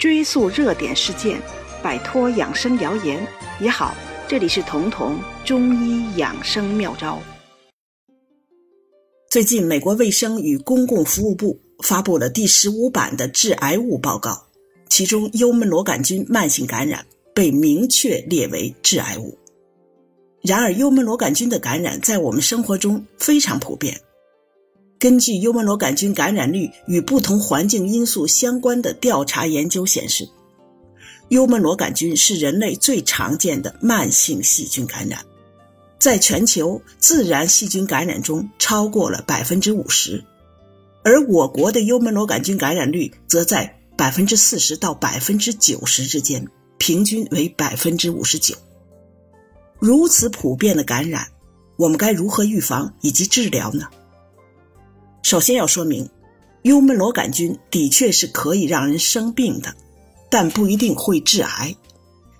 追溯热点事件，摆脱养生谣言也好。这里是彤彤中医养生妙招。最近，美国卫生与公共服务部发布了第十五版的致癌物报告，其中幽门螺杆菌慢性感染被明确列为致癌物。然而，幽门螺杆菌的感染在我们生活中非常普遍。根据幽门螺杆菌感染率与不同环境因素相关的调查研究显示，幽门螺杆菌是人类最常见的慢性细菌感染，在全球自然细菌感染中超过了百分之五十，而我国的幽门螺杆菌感染率则在百分之四十到百分之九十之间，平均为百分之五十九。如此普遍的感染，我们该如何预防以及治疗呢？首先要说明，幽门螺杆菌的确是可以让人生病的，但不一定会致癌。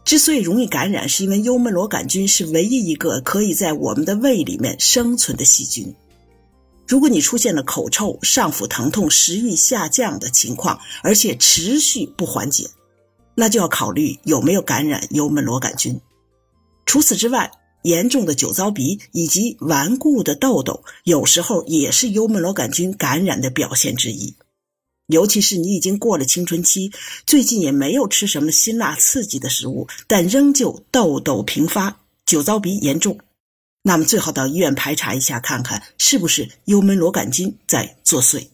之所以容易感染，是因为幽门螺杆菌是唯一一个可以在我们的胃里面生存的细菌。如果你出现了口臭、上腹疼痛、食欲下降的情况，而且持续不缓解，那就要考虑有没有感染幽门螺杆菌。除此之外，严重的酒糟鼻以及顽固的痘痘，有时候也是幽门螺杆菌感染的表现之一。尤其是你已经过了青春期，最近也没有吃什么辛辣刺激的食物，但仍旧痘痘频发、酒糟鼻严重，那么最好到医院排查一下，看看是不是幽门螺杆菌在作祟。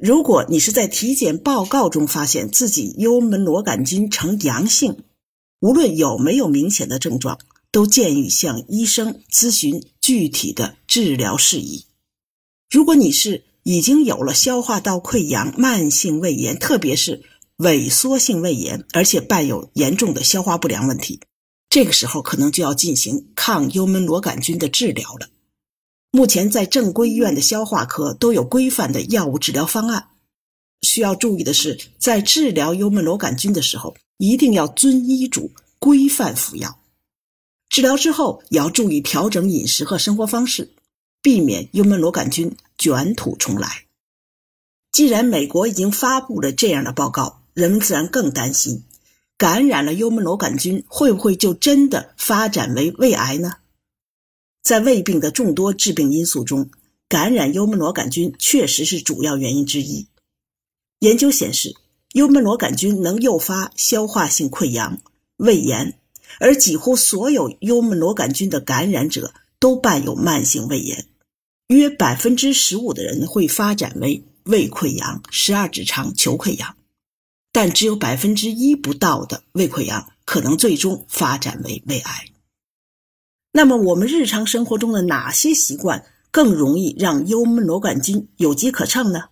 如果你是在体检报告中发现自己幽门螺杆菌呈阳性，无论有没有明显的症状，都建议向医生咨询具体的治疗事宜。如果你是已经有了消化道溃疡、慢性胃炎，特别是萎缩性胃炎，而且伴有严重的消化不良问题，这个时候可能就要进行抗幽门螺杆菌的治疗了。目前在正规医院的消化科都有规范的药物治疗方案。需要注意的是，在治疗幽门螺杆菌的时候。一定要遵医嘱，规范服药。治疗之后也要注意调整饮食和生活方式，避免幽门螺杆菌卷土重来。既然美国已经发布了这样的报告，人们自然更担心，感染了幽门螺杆菌会不会就真的发展为胃癌呢？在胃病的众多致病因素中，感染幽门螺杆菌确实是主要原因之一。研究显示。幽门螺杆菌能诱发消化性溃疡、胃炎，而几乎所有幽门螺杆菌的感染者都伴有慢性胃炎，约百分之十五的人会发展为胃溃疡、十二指肠球溃疡，但只有百分之一不到的胃溃疡可能最终发展为胃癌。那么，我们日常生活中的哪些习惯更容易让幽门螺杆菌有机可乘呢？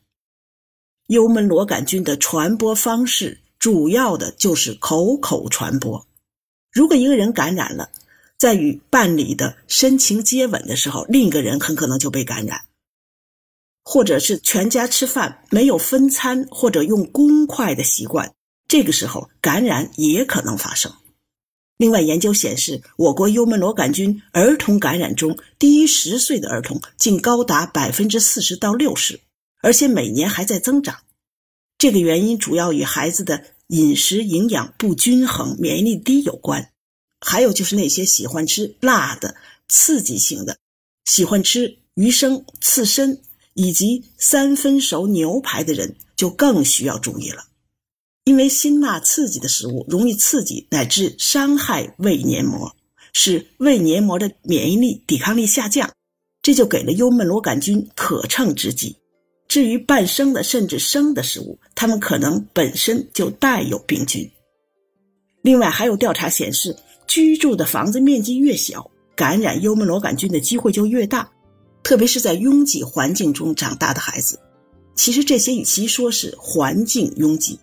幽门螺杆菌的传播方式主要的就是口口传播。如果一个人感染了，在与伴侣的深情接吻的时候，另一个人很可能就被感染；或者是全家吃饭没有分餐或者用公筷的习惯，这个时候感染也可能发生。另外，研究显示，我国幽门螺杆菌儿童感染中，低于十岁的儿童竟高达百分之四十到六十。而且每年还在增长，这个原因主要与孩子的饮食营养不均衡、免疫力低有关。还有就是那些喜欢吃辣的、刺激性的，喜欢吃鱼生、刺身以及三分熟牛排的人就更需要注意了，因为辛辣刺激的食物容易刺激乃至伤害胃黏膜，使胃黏膜的免疫力、抵抗力下降，这就给了幽门螺杆菌可乘之机。至于半生的甚至生的食物，它们可能本身就带有病菌。另外，还有调查显示，居住的房子面积越小，感染幽门螺杆菌的机会就越大，特别是在拥挤环境中长大的孩子。其实，这些与其说是环境拥挤，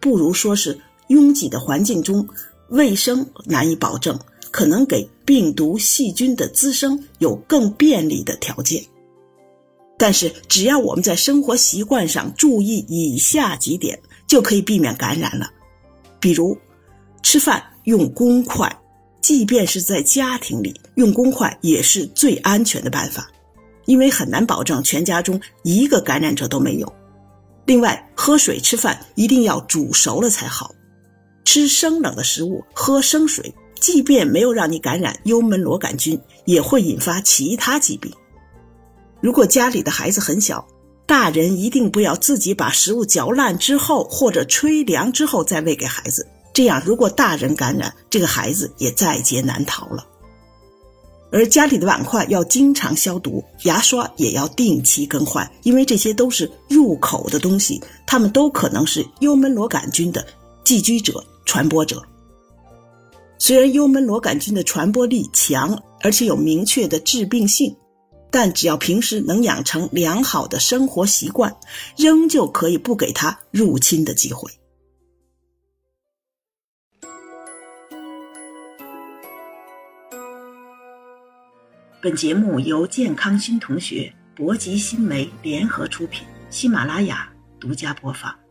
不如说是拥挤的环境中卫生难以保证，可能给病毒细菌的滋生有更便利的条件。但是，只要我们在生活习惯上注意以下几点，就可以避免感染了。比如，吃饭用公筷，即便是在家庭里用公筷也是最安全的办法，因为很难保证全家中一个感染者都没有。另外，喝水吃饭一定要煮熟了才好。吃生冷的食物、喝生水，即便没有让你感染幽门螺杆菌，也会引发其他疾病。如果家里的孩子很小，大人一定不要自己把食物嚼烂之后或者吹凉之后再喂给孩子。这样，如果大人感染，这个孩子也在劫难逃了。而家里的碗筷要经常消毒，牙刷也要定期更换，因为这些都是入口的东西，它们都可能是幽门螺杆菌的寄居者、传播者。虽然幽门螺杆菌的传播力强，而且有明确的致病性，但只要平时能养成良好的生活习惯，仍旧可以不给他入侵的机会。本节目由健康新同学、博吉新媒联合出品，喜马拉雅独家播放。